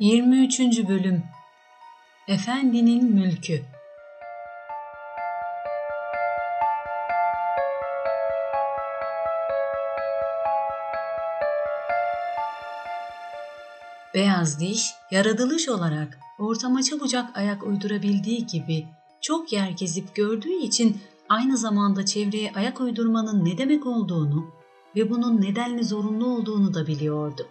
23. Bölüm Efendinin Mülkü Beyaz diş, yaratılış olarak ortama çabucak ayak uydurabildiği gibi çok yer gezip gördüğü için aynı zamanda çevreye ayak uydurmanın ne demek olduğunu ve bunun nedenli zorunlu olduğunu da biliyordu.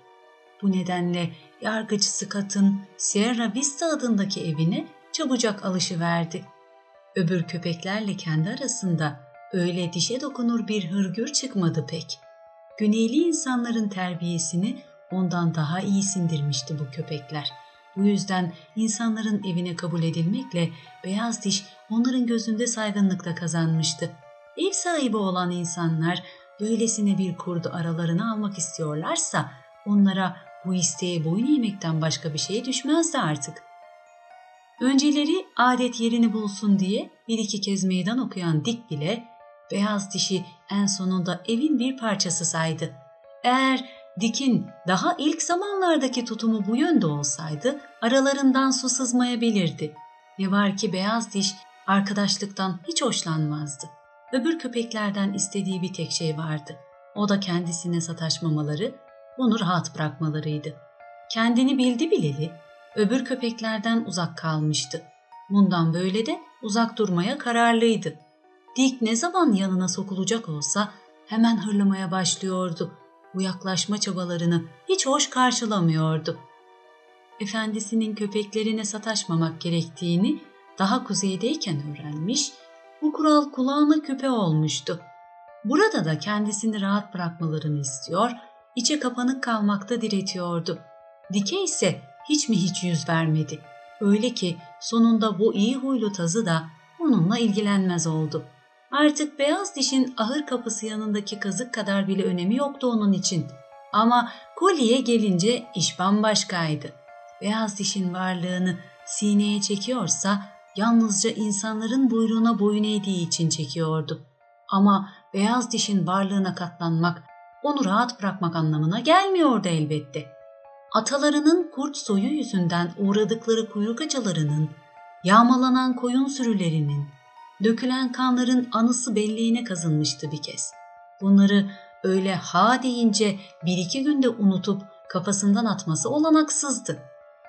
Bu nedenle yargıç Scott'ın Sierra Vista adındaki evine çabucak alışıverdi. Öbür köpeklerle kendi arasında öyle dişe dokunur bir hırgür çıkmadı pek. Güneyli insanların terbiyesini ondan daha iyi sindirmişti bu köpekler. Bu yüzden insanların evine kabul edilmekle beyaz diş onların gözünde saygınlıkta kazanmıştı. Ev sahibi olan insanlar böylesine bir kurdu aralarına almak istiyorlarsa onlara bu isteğe boyun eğmekten başka bir şey düşmezdi artık. Önceleri adet yerini bulsun diye bir iki kez meydan okuyan Dik bile beyaz dişi en sonunda evin bir parçası saydı. Eğer Dik'in daha ilk zamanlardaki tutumu bu yönde olsaydı aralarından su sızmayabilirdi. Ne var ki beyaz diş arkadaşlıktan hiç hoşlanmazdı. Öbür köpeklerden istediği bir tek şey vardı. O da kendisine sataşmamaları, onu rahat bırakmalarıydı. Kendini bildi bileli öbür köpeklerden uzak kalmıştı. Bundan böyle de uzak durmaya kararlıydı. Dick ne zaman yanına sokulacak olsa hemen hırlamaya başlıyordu. Bu yaklaşma çabalarını hiç hoş karşılamıyordu. Efendisinin köpeklerine sataşmamak gerektiğini daha kuzeydeyken öğrenmiş, bu kural kulağına küpe olmuştu. Burada da kendisini rahat bırakmalarını istiyor içe kapanık kalmakta diretiyordu. Dike ise hiç mi hiç yüz vermedi. Öyle ki sonunda bu iyi huylu tazı da onunla ilgilenmez oldu. Artık beyaz dişin ahır kapısı yanındaki kazık kadar bile önemi yoktu onun için. Ama kolye gelince iş bambaşkaydı. Beyaz dişin varlığını sineye çekiyorsa yalnızca insanların buyruğuna boyun eğdiği için çekiyordu. Ama beyaz dişin varlığına katlanmak onu rahat bırakmak anlamına gelmiyordu elbette. Atalarının kurt soyu yüzünden uğradıkları kuyruk acılarının, yağmalanan koyun sürülerinin, dökülen kanların anısı belleğine kazınmıştı bir kez. Bunları öyle ha deyince bir iki günde unutup kafasından atması olanaksızdı.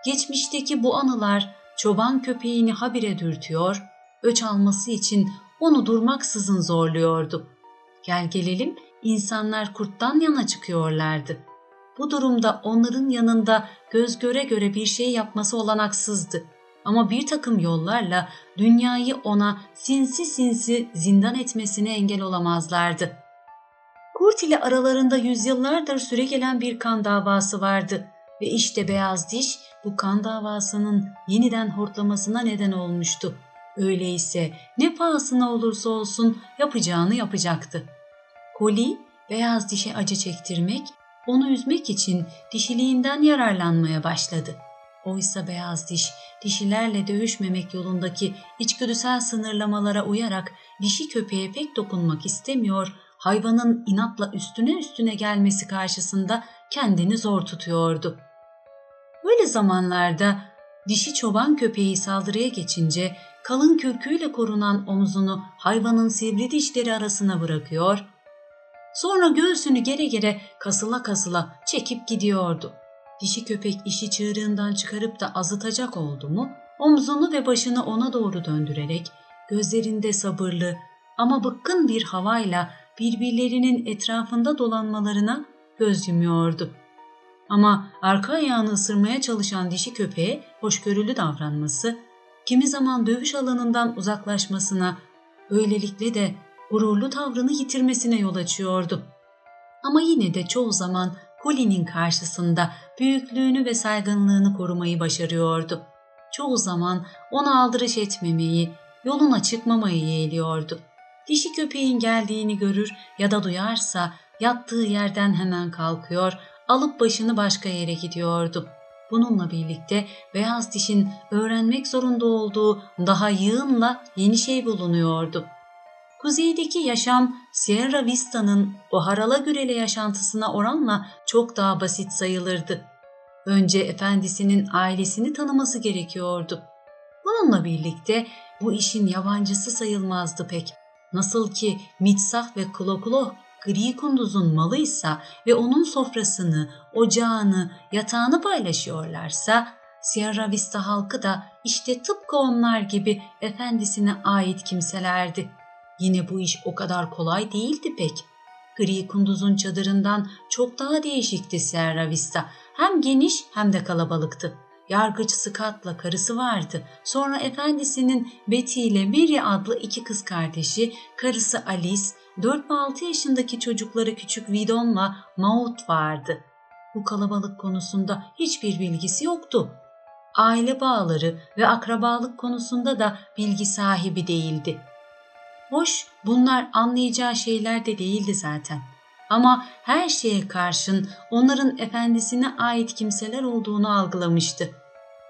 Geçmişteki bu anılar çoban köpeğini habire dürtüyor, öç alması için onu durmaksızın zorluyordu. Gel gelelim insanlar kurttan yana çıkıyorlardı. Bu durumda onların yanında göz göre göre bir şey yapması olanaksızdı. Ama bir takım yollarla dünyayı ona sinsi sinsi zindan etmesine engel olamazlardı. Kurt ile aralarında yüzyıllardır süre gelen bir kan davası vardı ve işte beyaz diş bu kan davasının yeniden hortlamasına neden olmuştu. Öyleyse ne pahasına olursa olsun yapacağını yapacaktı. Koli beyaz dişe acı çektirmek, onu üzmek için dişiliğinden yararlanmaya başladı. Oysa beyaz diş dişilerle dövüşmemek yolundaki içgüdüsel sınırlamalara uyarak dişi köpeğe pek dokunmak istemiyor, hayvanın inatla üstüne üstüne gelmesi karşısında kendini zor tutuyordu. Böyle zamanlarda dişi çoban köpeği saldırıya geçince kalın kürküyle korunan omzunu hayvanın sivri dişleri arasına bırakıyor, Sonra göğsünü gere gere kasıla kasıla çekip gidiyordu. Dişi köpek işi çığırından çıkarıp da azıtacak oldu mu, omzunu ve başını ona doğru döndürerek gözlerinde sabırlı ama bıkkın bir havayla birbirlerinin etrafında dolanmalarına göz yumuyordu. Ama arka ayağını ısırmaya çalışan dişi köpeğe hoşgörülü davranması, kimi zaman dövüş alanından uzaklaşmasına, böylelikle de gururlu tavrını yitirmesine yol açıyordu. Ama yine de çoğu zaman Colin'in karşısında büyüklüğünü ve saygınlığını korumayı başarıyordu. Çoğu zaman ona aldırış etmemeyi, yoluna çıkmamayı yeğliyordu. Dişi köpeğin geldiğini görür ya da duyarsa yattığı yerden hemen kalkıyor, alıp başını başka yere gidiyordu. Bununla birlikte beyaz dişin öğrenmek zorunda olduğu daha yığınla yeni şey bulunuyordu. Kuzeydeki yaşam Sierra Vista'nın o harala gürele yaşantısına oranla çok daha basit sayılırdı. Önce efendisinin ailesini tanıması gerekiyordu. Bununla birlikte bu işin yabancısı sayılmazdı pek. Nasıl ki Mitsah ve Kloklo gri kunduzun malıysa ve onun sofrasını, ocağını, yatağını paylaşıyorlarsa Sierra Vista halkı da işte tıpkı onlar gibi efendisine ait kimselerdi. Yine bu iş o kadar kolay değildi pek. Gri kunduzun çadırından çok daha değişikti Sierra Vista. Hem geniş hem de kalabalıktı. Yargıç Scott'la karısı vardı. Sonra efendisinin Betty ile Mary adlı iki kız kardeşi, karısı Alice, 4 ve 6 yaşındaki çocukları küçük Vidon'la Maud vardı. Bu kalabalık konusunda hiçbir bilgisi yoktu. Aile bağları ve akrabalık konusunda da bilgi sahibi değildi. Hoş, bunlar anlayacağı şeyler de değildi zaten. Ama her şeye karşın onların efendisine ait kimseler olduğunu algılamıştı.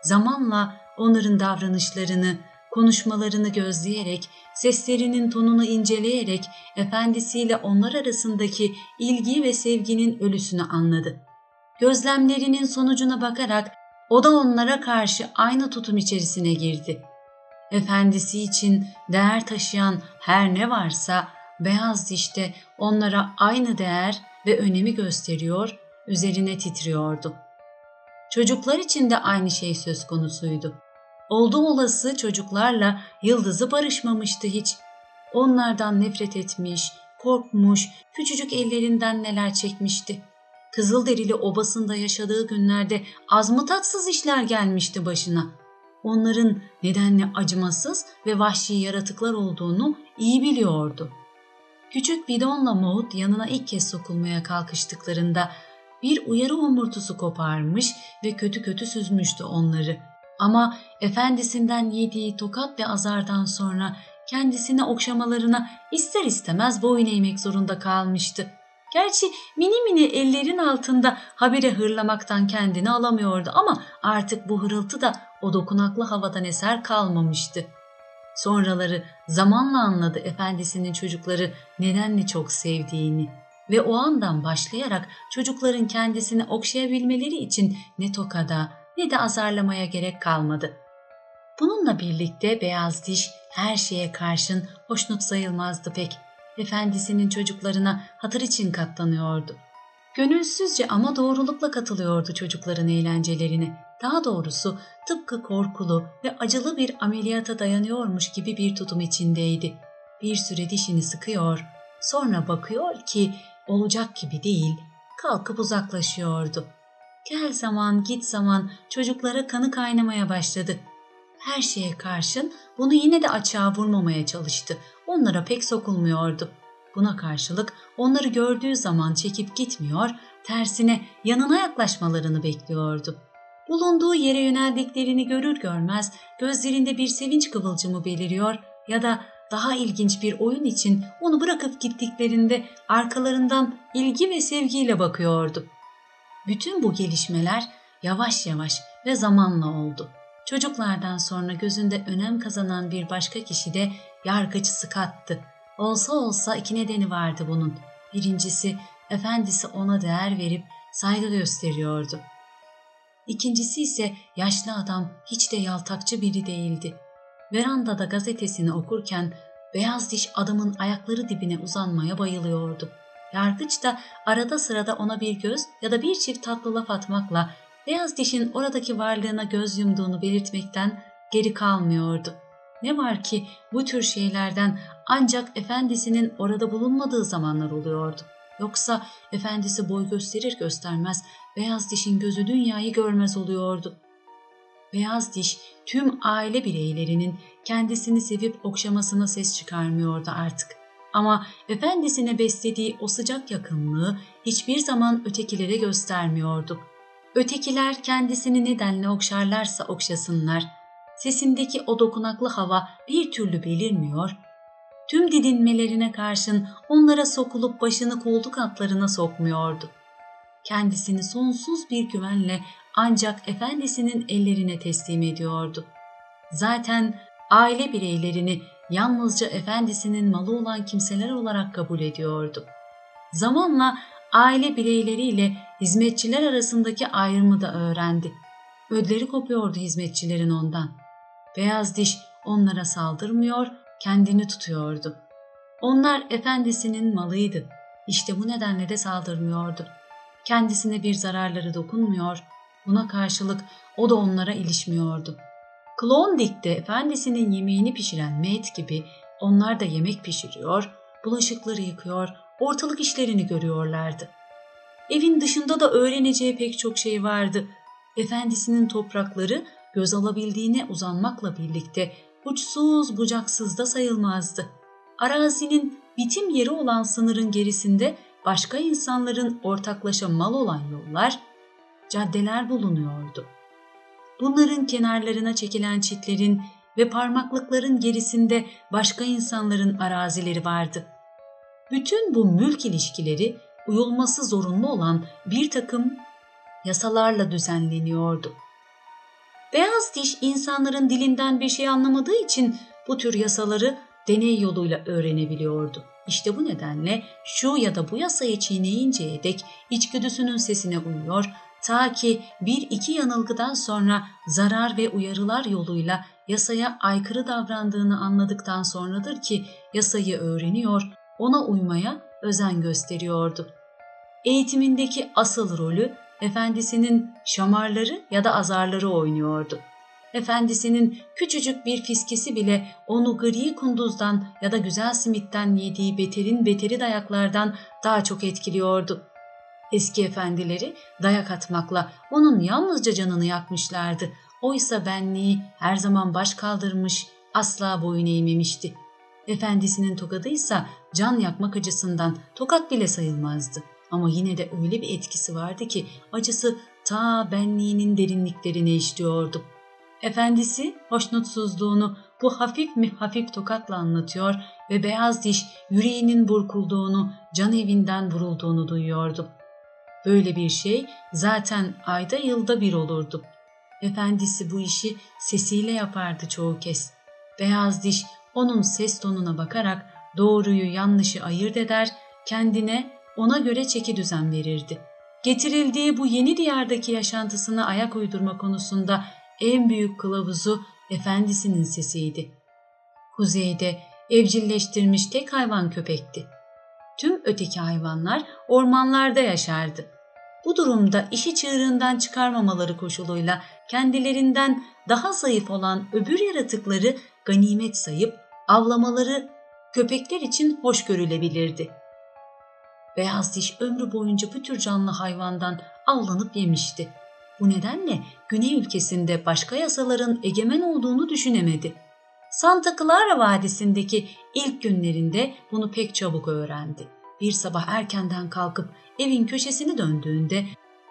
Zamanla onların davranışlarını, konuşmalarını gözleyerek, seslerinin tonunu inceleyerek efendisiyle onlar arasındaki ilgi ve sevginin ölüsünü anladı. Gözlemlerinin sonucuna bakarak o da onlara karşı aynı tutum içerisine girdi. Efendisi için değer taşıyan her ne varsa beyaz dişte onlara aynı değer ve önemi gösteriyor, üzerine titriyordu. Çocuklar için de aynı şey söz konusuydu. Oldu olası çocuklarla Yıldız'ı barışmamıştı hiç. Onlardan nefret etmiş, korkmuş, küçücük ellerinden neler çekmişti. Kızılderili obasında yaşadığı günlerde az mı tatsız işler gelmişti başına. Onların nedenle acımasız ve vahşi yaratıklar olduğunu iyi biliyordu. Küçük bidonla Maud yanına ilk kez sokulmaya kalkıştıklarında bir uyarı omurtusu koparmış ve kötü kötü süzmüştü onları. Ama efendisinden yediği tokat ve azardan sonra kendisine okşamalarına ister istemez boyun eğmek zorunda kalmıştı. Gerçi mini mini ellerin altında habire hırlamaktan kendini alamıyordu ama artık bu hırıltı da o dokunaklı havadan eser kalmamıştı. Sonraları zamanla anladı efendisinin çocukları nedenle çok sevdiğini ve o andan başlayarak çocukların kendisini okşayabilmeleri için ne tokada ne de azarlamaya gerek kalmadı. Bununla birlikte beyaz diş her şeye karşın hoşnut sayılmazdı pek efendisinin çocuklarına hatır için katlanıyordu. Gönülsüzce ama doğrulukla katılıyordu çocukların eğlencelerine. Daha doğrusu tıpkı korkulu ve acılı bir ameliyata dayanıyormuş gibi bir tutum içindeydi. Bir süre dişini sıkıyor, sonra bakıyor ki olacak gibi değil, kalkıp uzaklaşıyordu. Gel zaman git zaman çocuklara kanı kaynamaya başladı. Her şeye karşın bunu yine de açığa vurmamaya çalıştı onlara pek sokulmuyordu. Buna karşılık onları gördüğü zaman çekip gitmiyor, tersine yanına yaklaşmalarını bekliyordu. Bulunduğu yere yöneldiklerini görür görmez gözlerinde bir sevinç kıvılcımı beliriyor ya da daha ilginç bir oyun için onu bırakıp gittiklerinde arkalarından ilgi ve sevgiyle bakıyordu. Bütün bu gelişmeler yavaş yavaş ve zamanla oldu. Çocuklardan sonra gözünde önem kazanan bir başka kişi de yargıç Scott'tı. Olsa olsa iki nedeni vardı bunun. Birincisi, efendisi ona değer verip saygı gösteriyordu. İkincisi ise yaşlı adam hiç de yaltakçı biri değildi. Verandada gazetesini okurken beyaz diş adamın ayakları dibine uzanmaya bayılıyordu. Yargıç da arada sırada ona bir göz ya da bir çift tatlı laf atmakla beyaz dişin oradaki varlığına göz yumduğunu belirtmekten geri kalmıyordu. Ne var ki bu tür şeylerden ancak efendisinin orada bulunmadığı zamanlar oluyordu. Yoksa efendisi boy gösterir göstermez beyaz dişin gözü dünyayı görmez oluyordu. Beyaz diş tüm aile bireylerinin kendisini sevip okşamasına ses çıkarmıyordu artık. Ama efendisine beslediği o sıcak yakınlığı hiçbir zaman ötekilere göstermiyordu. Ötekiler kendisini nedenle okşarlarsa okşasınlar, sesindeki o dokunaklı hava bir türlü belirmiyor, tüm didinmelerine karşın onlara sokulup başını koltuk altlarına sokmuyordu. Kendisini sonsuz bir güvenle ancak efendisinin ellerine teslim ediyordu. Zaten aile bireylerini yalnızca efendisinin malı olan kimseler olarak kabul ediyordu. Zamanla aile bireyleriyle hizmetçiler arasındaki ayrımı da öğrendi. Ödleri kopuyordu hizmetçilerin ondan. Beyaz diş onlara saldırmıyor, kendini tutuyordu. Onlar efendisinin malıydı. İşte bu nedenle de saldırmıyordu. Kendisine bir zararları dokunmuyor, buna karşılık o da onlara ilişmiyordu. Klondike de efendisinin yemeğini pişiren Met gibi onlar da yemek pişiriyor, bulaşıkları yıkıyor, ortalık işlerini görüyorlardı. Evin dışında da öğreneceği pek çok şey vardı. Efendisinin toprakları göz alabildiğine uzanmakla birlikte uçsuz bucaksız da sayılmazdı. Arazinin bitim yeri olan sınırın gerisinde başka insanların ortaklaşa mal olan yollar, caddeler bulunuyordu. Bunların kenarlarına çekilen çitlerin ve parmaklıkların gerisinde başka insanların arazileri vardı. Bütün bu mülk ilişkileri uyulması zorunlu olan bir takım yasalarla düzenleniyordu. Beyaz diş insanların dilinden bir şey anlamadığı için bu tür yasaları deney yoluyla öğrenebiliyordu. İşte bu nedenle şu ya da bu yasayı çiğneyinceye dek içgüdüsünün sesine uyuyor, ta ki bir iki yanılgıdan sonra zarar ve uyarılar yoluyla yasaya aykırı davrandığını anladıktan sonradır ki yasayı öğreniyor, ona uymaya özen gösteriyordu. Eğitimindeki asıl rolü efendisinin şamarları ya da azarları oynuyordu. Efendisinin küçücük bir fiskesi bile onu gri kunduzdan ya da güzel simitten yediği beterin beteri dayaklardan daha çok etkiliyordu. Eski efendileri dayak atmakla onun yalnızca canını yakmışlardı. Oysa benliği her zaman baş kaldırmış, asla boyun eğmemişti. Efendisinin tokadıysa can yakmak acısından tokat bile sayılmazdı. Ama yine de öyle bir etkisi vardı ki acısı ta benliğinin derinliklerine işliyordu. Efendisi hoşnutsuzluğunu bu hafif mi hafif tokatla anlatıyor ve beyaz diş yüreğinin burkulduğunu, can evinden vurulduğunu duyuyordu. Böyle bir şey zaten ayda yılda bir olurdu. Efendisi bu işi sesiyle yapardı çoğu kez. Beyaz diş onun ses tonuna bakarak doğruyu yanlışı ayırt eder, kendine ona göre çeki düzen verirdi. Getirildiği bu yeni diyardaki yaşantısına ayak uydurma konusunda en büyük kılavuzu efendisinin sesiydi. Kuzeyde evcilleştirmiş tek hayvan köpekti. Tüm öteki hayvanlar ormanlarda yaşardı. Bu durumda işi çığırından çıkarmamaları koşuluyla kendilerinden daha zayıf olan öbür yaratıkları ganimet sayıp avlamaları köpekler için hoş görülebilirdi. Beyaz diş ömrü boyunca bu tür canlı hayvandan avlanıp yemişti. Bu nedenle Güney ülkesinde başka yasaların egemen olduğunu düşünemedi. Santa Clara Vadisi'ndeki ilk günlerinde bunu pek çabuk öğrendi. Bir sabah erkenden kalkıp evin köşesini döndüğünde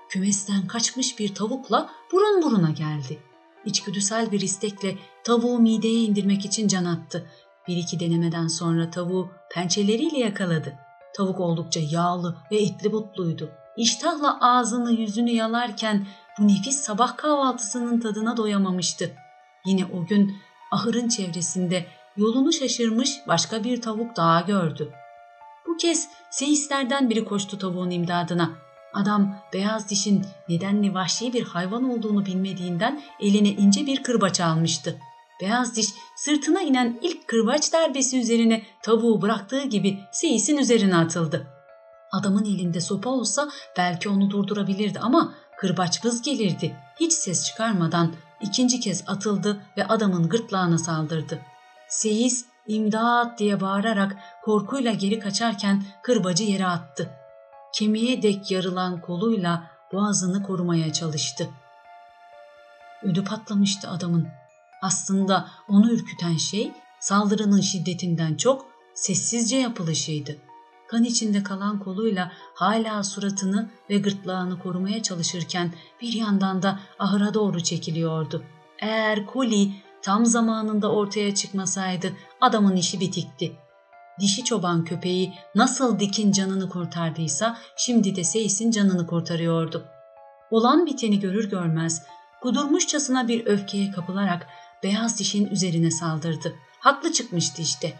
kümesten kaçmış bir tavukla burun buruna geldi. İçgüdüsel bir istekle tavuğu mideye indirmek için can attı. Bir iki denemeden sonra tavuğu pençeleriyle yakaladı. Tavuk oldukça yağlı ve etli butluydu. İştahla ağzını yüzünü yalarken bu nefis sabah kahvaltısının tadına doyamamıştı. Yine o gün ahırın çevresinde yolunu şaşırmış başka bir tavuk daha gördü. Bu kez seyislerden biri koştu tavuğun imdadına. Adam beyaz dişin nedenli vahşi bir hayvan olduğunu bilmediğinden eline ince bir kırbaç almıştı. Beyaz diş sırtına inen ilk kırbaç darbesi üzerine tavuğu bıraktığı gibi seyisin üzerine atıldı. Adamın elinde sopa olsa belki onu durdurabilirdi ama kırbaç vız gelirdi. Hiç ses çıkarmadan ikinci kez atıldı ve adamın gırtlağına saldırdı. Seyis imdat diye bağırarak korkuyla geri kaçarken kırbacı yere attı. Kemiğe dek yarılan koluyla boğazını korumaya çalıştı. Ödü patlamıştı adamın. Aslında onu ürküten şey saldırının şiddetinden çok sessizce yapılışıydı. Kan içinde kalan koluyla hala suratını ve gırtlağını korumaya çalışırken bir yandan da ahıra doğru çekiliyordu. Eğer Koli tam zamanında ortaya çıkmasaydı adamın işi bitikti. Dişi çoban köpeği nasıl Dick'in canını kurtardıysa şimdi de Seyis'in canını kurtarıyordu. Olan biteni görür görmez kudurmuşçasına bir öfkeye kapılarak beyaz dişin üzerine saldırdı. Haklı çıkmıştı işte.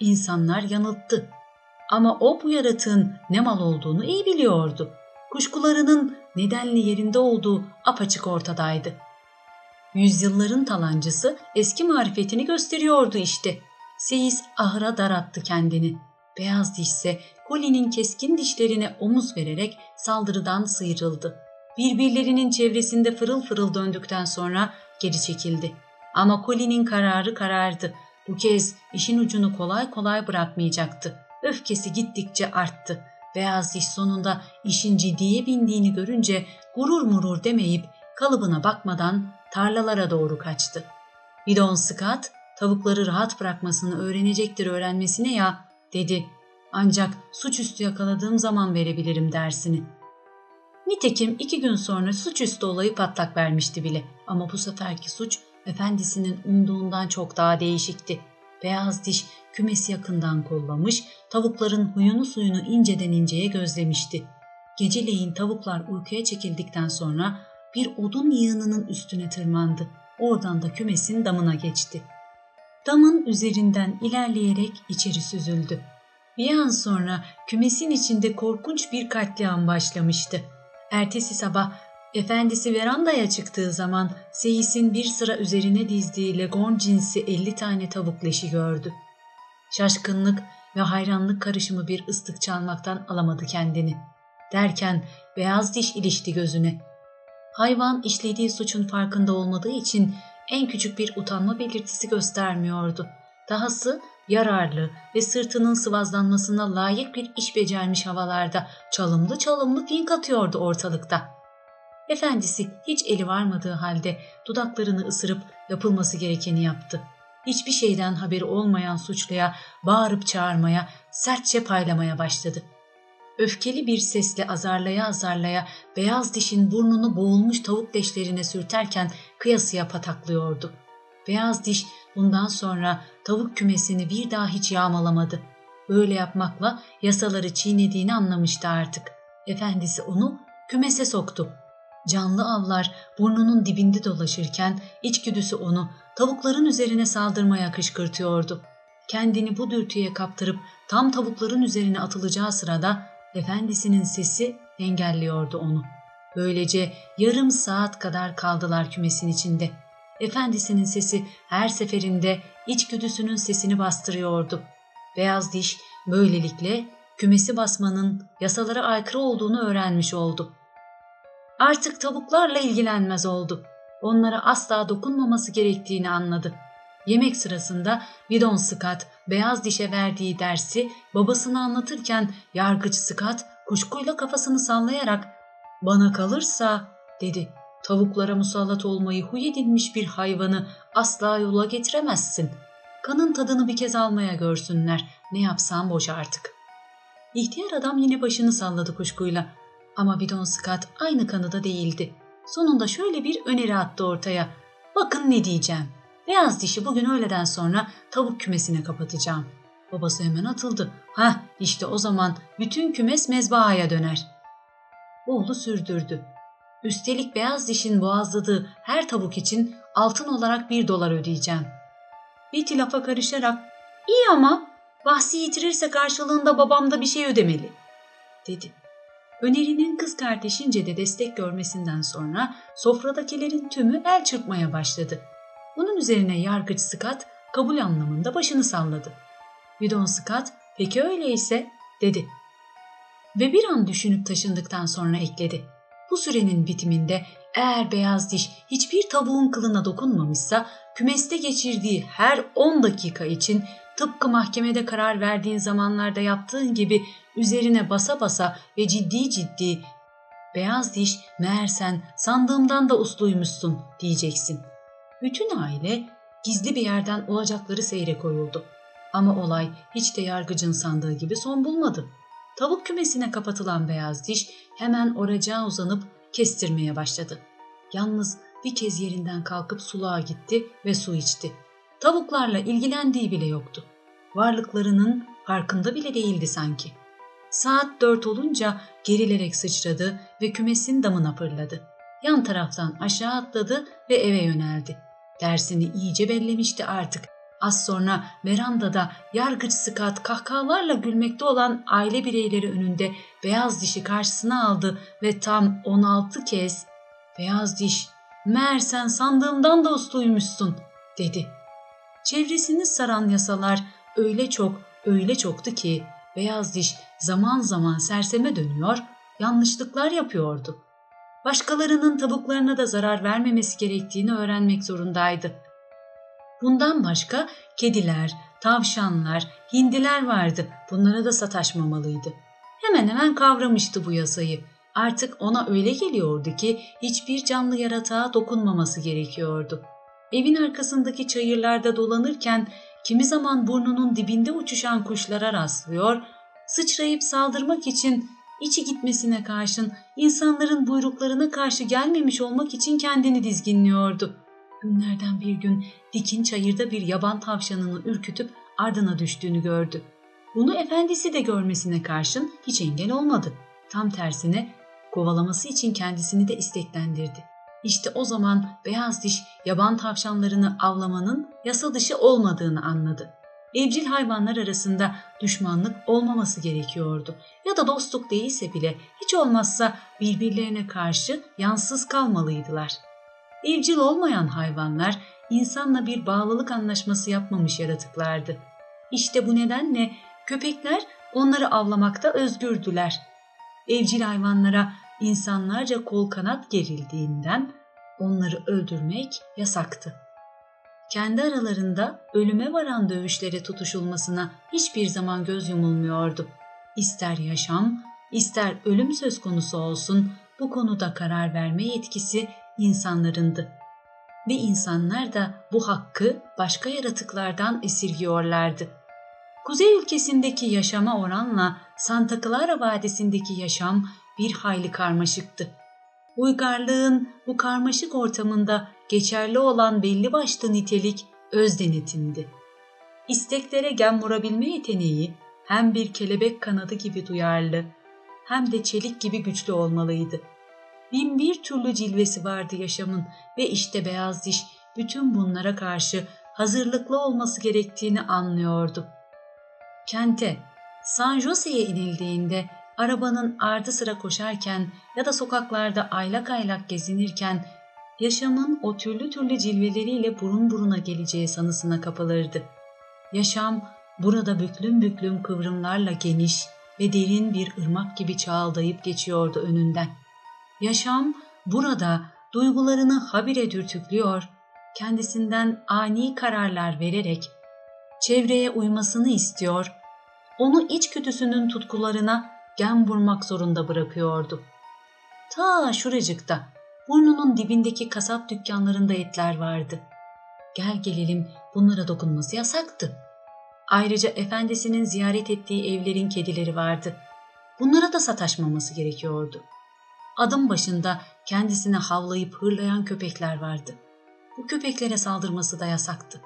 İnsanlar yanılttı. Ama o bu yaratığın ne mal olduğunu iyi biliyordu. Kuşkularının nedenli yerinde olduğu apaçık ortadaydı. Yüzyılların talancısı eski marifetini gösteriyordu işte. Seyis ahıra darattı kendini. Beyaz diş ise Colin'in keskin dişlerine omuz vererek saldırıdan sıyrıldı. Birbirlerinin çevresinde fırıl fırıl döndükten sonra geri çekildi. Ama Colin'in kararı karardı. Bu kez işin ucunu kolay kolay bırakmayacaktı. Öfkesi gittikçe arttı. Beyaz diş sonunda işin ciddiye bindiğini görünce gurur murur demeyip kalıbına bakmadan tarlalara doğru kaçtı. Bidon Scott tavukları rahat bırakmasını öğrenecektir öğrenmesine ya dedi. Ancak suçüstü yakaladığım zaman verebilirim dersini. Nitekim iki gün sonra suçüstü olayı patlak vermişti bile. Ama bu seferki suç efendisinin umduğundan çok daha değişikti. Beyaz diş kümesi yakından kollamış, tavukların huyunu suyunu inceden inceye gözlemişti. Geceleyin tavuklar uykuya çekildikten sonra bir odun yığınının üstüne tırmandı. Oradan da kümesin damına geçti. Damın üzerinden ilerleyerek içeri süzüldü. Bir an sonra kümesin içinde korkunç bir katliam başlamıştı. Ertesi sabah efendisi verandaya çıktığı zaman Seyis'in bir sıra üzerine dizdiği legon cinsi 50 tane tavuk leşi gördü. Şaşkınlık ve hayranlık karışımı bir ıslık çalmaktan alamadı kendini. Derken beyaz diş ilişti gözüne. Hayvan işlediği suçun farkında olmadığı için en küçük bir utanma belirtisi göstermiyordu. Dahası yararlı ve sırtının sıvazlanmasına layık bir iş becermiş havalarda çalımlı çalımlı fink atıyordu ortalıkta. Efendisi hiç eli varmadığı halde dudaklarını ısırıp yapılması gerekeni yaptı. Hiçbir şeyden haberi olmayan suçluya bağırıp çağırmaya, sertçe paylamaya başladı. Öfkeli bir sesle azarlaya azarlaya beyaz dişin burnunu boğulmuş tavuk leşlerine sürterken kıyasıya pataklıyordu. Beyaz diş bundan sonra tavuk kümesini bir daha hiç yağmalamadı. Böyle yapmakla yasaları çiğnediğini anlamıştı artık. Efendisi onu kümese soktu. Canlı avlar burnunun dibinde dolaşırken içgüdüsü onu tavukların üzerine saldırmaya kışkırtıyordu. Kendini bu dürtüye kaptırıp tam tavukların üzerine atılacağı sırada efendisinin sesi engelliyordu onu. Böylece yarım saat kadar kaldılar kümesin içinde. Efendisinin sesi her seferinde içgüdüsünün sesini bastırıyordu. Beyaz diş böylelikle kümesi basmanın yasalara aykırı olduğunu öğrenmiş oldu. Artık tavuklarla ilgilenmez oldu. Onlara asla dokunmaması gerektiğini anladı. Yemek sırasında Bidon Scott beyaz dişe verdiği dersi babasına anlatırken yargıç Scott kuşkuyla kafasını sallayarak ''Bana kalırsa'' dedi. ''Tavuklara musallat olmayı huy edilmiş bir hayvanı asla yola getiremezsin. Kanın tadını bir kez almaya görsünler. Ne yapsam boş artık.'' İhtiyar adam yine başını salladı kuşkuyla. Ama Bidon Scott aynı kanıda değildi. Sonunda şöyle bir öneri attı ortaya. Bakın ne diyeceğim. Beyaz dişi bugün öğleden sonra tavuk kümesine kapatacağım. Babası hemen atıldı. Ha işte o zaman bütün kümes mezbahaya döner. Oğlu sürdürdü. Üstelik beyaz dişin boğazladığı her tavuk için altın olarak bir dolar ödeyeceğim. Betty lafa karışarak iyi ama bahsi yitirirse karşılığında babam da bir şey ödemeli dedi. Önerinin kız kardeşince de destek görmesinden sonra sofradakilerin tümü el çırpmaya başladı. Bunun üzerine yargıç Scott kabul anlamında başını salladı. Bidon Scott peki öyleyse dedi. Ve bir an düşünüp taşındıktan sonra ekledi. Bu sürenin bitiminde eğer beyaz diş hiçbir tavuğun kılına dokunmamışsa kümeste geçirdiği her 10 dakika için tıpkı mahkemede karar verdiğin zamanlarda yaptığın gibi üzerine basa basa ve ciddi ciddi beyaz diş meğersen sandığımdan da usluymuşsun diyeceksin. Bütün aile gizli bir yerden olacakları seyre koyuldu. Ama olay hiç de yargıcın sandığı gibi son bulmadı. Tavuk kümesine kapatılan beyaz diş hemen oracağa uzanıp kestirmeye başladı. Yalnız bir kez yerinden kalkıp suluğa gitti ve su içti. Tavuklarla ilgilendiği bile yoktu. Varlıklarının farkında bile değildi sanki. Saat dört olunca gerilerek sıçradı ve kümesin damına fırladı. Yan taraftan aşağı atladı ve eve yöneldi. Dersini iyice bellemişti artık. Az sonra verandada yargıç Scott kahkahalarla gülmekte olan aile bireyleri önünde beyaz dişi karşısına aldı ve tam 16 kez ''Beyaz diş, meğer sen sandığımdan da usluymuşsun.'' dedi. Çevresini saran yasalar öyle çok, öyle çoktu ki beyaz diş zaman zaman serseme dönüyor, yanlışlıklar yapıyordu. Başkalarının tavuklarına da zarar vermemesi gerektiğini öğrenmek zorundaydı. Bundan başka kediler, tavşanlar, hindiler vardı. Bunlara da sataşmamalıydı. Hemen hemen kavramıştı bu yasayı. Artık ona öyle geliyordu ki hiçbir canlı yaratığa dokunmaması gerekiyordu. Evin arkasındaki çayırlarda dolanırken kimi zaman burnunun dibinde uçuşan kuşlara rastlıyor, sıçrayıp saldırmak için içi gitmesine karşın insanların buyruklarına karşı gelmemiş olmak için kendini dizginliyordu. Günlerden bir gün Dikin çayırda bir yaban tavşanını ürkütüp ardına düştüğünü gördü. Bunu efendisi de görmesine karşın hiç engel olmadı. Tam tersine kovalaması için kendisini de isteklendirdi. İşte o zaman beyaz diş yaban tavşanlarını avlamanın yasa dışı olmadığını anladı. Evcil hayvanlar arasında düşmanlık olmaması gerekiyordu ya da dostluk değilse bile hiç olmazsa birbirlerine karşı yansız kalmalıydılar. Evcil olmayan hayvanlar insanla bir bağlılık anlaşması yapmamış yaratıklardı. İşte bu nedenle köpekler onları avlamakta özgürdüler. Evcil hayvanlara insanlarca kol kanat gerildiğinden onları öldürmek yasaktı. Kendi aralarında ölüme varan dövüşlere tutuşulmasına hiçbir zaman göz yumulmuyordu. İster yaşam, ister ölüm söz konusu olsun bu konuda karar verme yetkisi insanlarındı. Ve insanlar da bu hakkı başka yaratıklardan esirgiyorlardı. Kuzey ülkesindeki yaşama oranla Santa Clara Vadisi'ndeki yaşam bir hayli karmaşıktı. Uygarlığın bu karmaşık ortamında geçerli olan belli başlı nitelik öz denetimdi. İsteklere gem vurabilme yeteneği hem bir kelebek kanadı gibi duyarlı hem de çelik gibi güçlü olmalıydı. Bin bir türlü cilvesi vardı yaşamın ve işte beyaz diş bütün bunlara karşı hazırlıklı olması gerektiğini anlıyordu. Kente, San Jose'ye inildiğinde arabanın ardı sıra koşarken ya da sokaklarda aylak aylak gezinirken yaşamın o türlü türlü cilveleriyle burun buruna geleceği sanısına kapılırdı. Yaşam burada büklüm büklüm kıvrımlarla geniş ve derin bir ırmak gibi çağıldayıp geçiyordu önünden. Yaşam burada duygularını habire dürtüklüyor, kendisinden ani kararlar vererek çevreye uymasını istiyor, onu içgüdüsünün tutkularına gem vurmak zorunda bırakıyordu. Ta şuracıkta, burnunun dibindeki kasap dükkanlarında etler vardı. Gel gelelim bunlara dokunması yasaktı. Ayrıca efendisinin ziyaret ettiği evlerin kedileri vardı. Bunlara da sataşmaması gerekiyordu. Adım başında kendisine havlayıp hırlayan köpekler vardı. Bu köpeklere saldırması da yasaktı.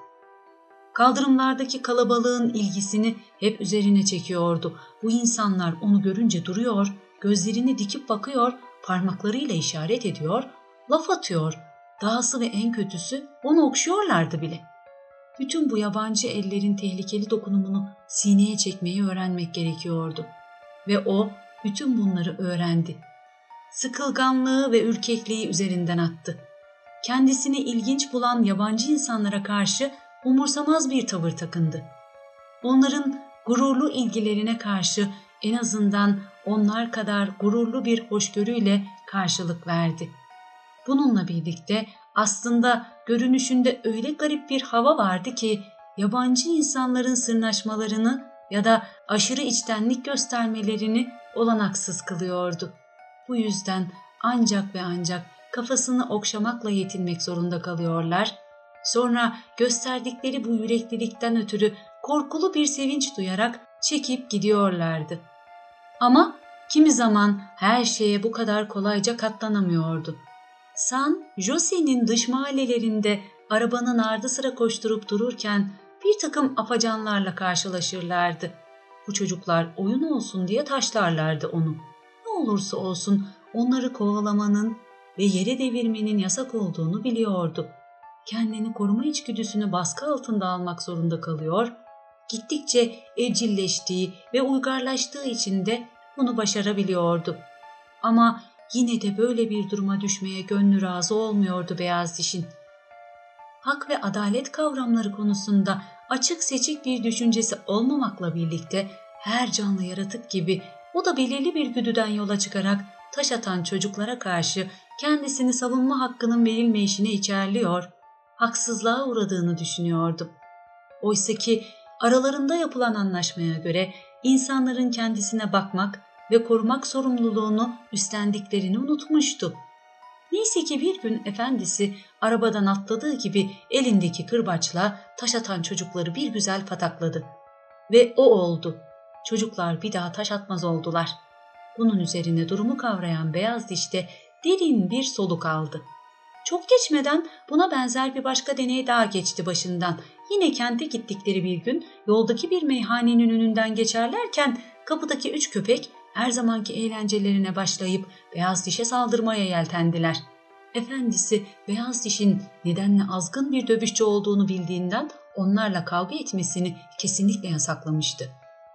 Kaldırımlardaki kalabalığın ilgisini hep üzerine çekiyordu. Bu insanlar onu görünce duruyor, gözlerini dikip bakıyor, parmaklarıyla işaret ediyor, laf atıyor. Dahası ve en kötüsü onu okşuyorlardı bile. Bütün bu yabancı ellerin tehlikeli dokunumunu sineye çekmeyi öğrenmek gerekiyordu. Ve o bütün bunları öğrendi. Sıkılganlığı ve ürkekliği üzerinden attı. Kendisini ilginç bulan yabancı insanlara karşı umursamaz bir tavır takındı. Onların gururlu ilgilerine karşı en azından onlar kadar gururlu bir hoşgörüyle karşılık verdi. Bununla birlikte aslında görünüşünde öyle garip bir hava vardı ki yabancı insanların sırnaşmalarını ya da aşırı içtenlik göstermelerini olanaksız kılıyordu. Bu yüzden ancak ve ancak kafasını okşamakla yetinmek zorunda kalıyorlar Sonra gösterdikleri bu yüreklilikten ötürü korkulu bir sevinç duyarak çekip gidiyorlardı. Ama kimi zaman her şeye bu kadar kolayca katlanamıyordu. San Jose'nin dış mahallelerinde arabanın ardı sıra koşturup dururken bir takım afacanlarla karşılaşırlardı. Bu çocuklar oyun olsun diye taşlarlardı onu. Ne olursa olsun onları kovalamanın ve yere devirmenin yasak olduğunu biliyordu kendini koruma içgüdüsünü baskı altında almak zorunda kalıyor, gittikçe evcilleştiği ve uygarlaştığı için de bunu başarabiliyordu. Ama yine de böyle bir duruma düşmeye gönlü razı olmuyordu beyaz dişin. Hak ve adalet kavramları konusunda açık seçik bir düşüncesi olmamakla birlikte her canlı yaratık gibi o da belirli bir güdüden yola çıkarak taş atan çocuklara karşı kendisini savunma hakkının verilmeyişini içerliyor, haksızlığa uğradığını düşünüyordu. Oysa ki aralarında yapılan anlaşmaya göre insanların kendisine bakmak ve korumak sorumluluğunu üstlendiklerini unutmuştu. Neyse ki bir gün efendisi arabadan atladığı gibi elindeki kırbaçla taş atan çocukları bir güzel patakladı. Ve o oldu. Çocuklar bir daha taş atmaz oldular. Bunun üzerine durumu kavrayan beyaz dişte derin bir soluk aldı. Çok geçmeden buna benzer bir başka deney daha geçti başından. Yine kente gittikleri bir gün yoldaki bir meyhanenin önünden geçerlerken kapıdaki üç köpek her zamanki eğlencelerine başlayıp beyaz dişe saldırmaya yeltendiler. Efendisi beyaz dişin nedenle azgın bir dövüşçü olduğunu bildiğinden onlarla kavga etmesini kesinlikle yasaklamıştı.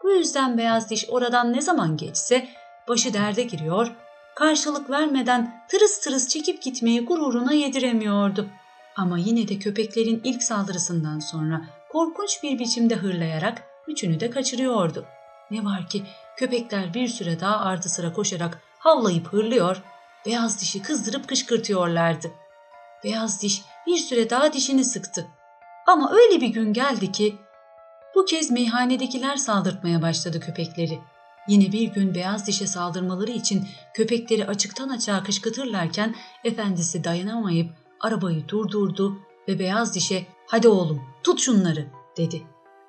Bu yüzden beyaz diş oradan ne zaman geçse başı derde giriyor, karşılık vermeden tırıs tırıs çekip gitmeyi gururuna yediremiyordu. Ama yine de köpeklerin ilk saldırısından sonra korkunç bir biçimde hırlayarak üçünü de kaçırıyordu. Ne var ki köpekler bir süre daha ardı sıra koşarak havlayıp hırlıyor, beyaz dişi kızdırıp kışkırtıyorlardı. Beyaz diş bir süre daha dişini sıktı. Ama öyle bir gün geldi ki bu kez meyhanedekiler saldırtmaya başladı köpekleri. Yine bir gün beyaz dişe saldırmaları için köpekleri açıktan açığa kışkırtırlarken efendisi dayanamayıp arabayı durdurdu ve beyaz dişe hadi oğlum tut şunları dedi.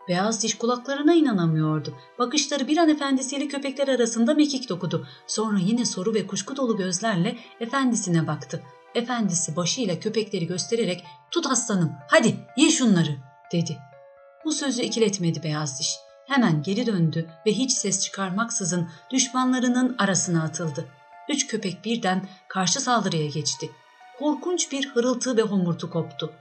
Beyaz diş kulaklarına inanamıyordu. Bakışları bir an efendisiyle köpekler arasında mekik dokudu. Sonra yine soru ve kuşku dolu gözlerle efendisine baktı. Efendisi başıyla köpekleri göstererek tut aslanım hadi ye şunları dedi. Bu sözü ikiletmedi beyaz diş. Hemen geri döndü ve hiç ses çıkarmaksızın düşmanlarının arasına atıldı. Üç köpek birden karşı saldırıya geçti. Korkunç bir hırıltı ve homurtu koptu.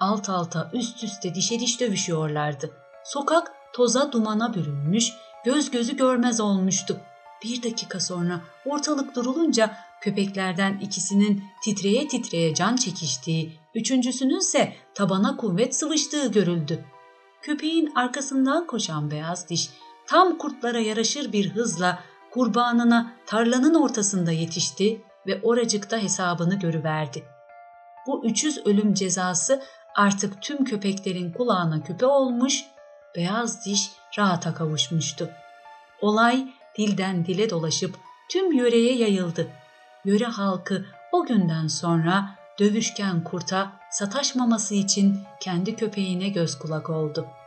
Alt alta üst üste dişe diş dövüşüyorlardı. Sokak toza dumana bürünmüş, göz gözü görmez olmuştu. Bir dakika sonra ortalık durulunca köpeklerden ikisinin titreye titreye can çekiştiği, üçüncüsünün ise tabana kuvvet sıvıştığı görüldü. Köpeğin arkasından koşan beyaz diş tam kurtlara yaraşır bir hızla kurbanına tarlanın ortasında yetişti ve oracıkta hesabını görüverdi. Bu üçüz ölüm cezası artık tüm köpeklerin kulağına küpe olmuş, beyaz diş rahata kavuşmuştu. Olay dilden dile dolaşıp tüm yöreye yayıldı. Yöre halkı o günden sonra dövüşken kurta sataşmaması için kendi köpeğine göz kulak oldu.''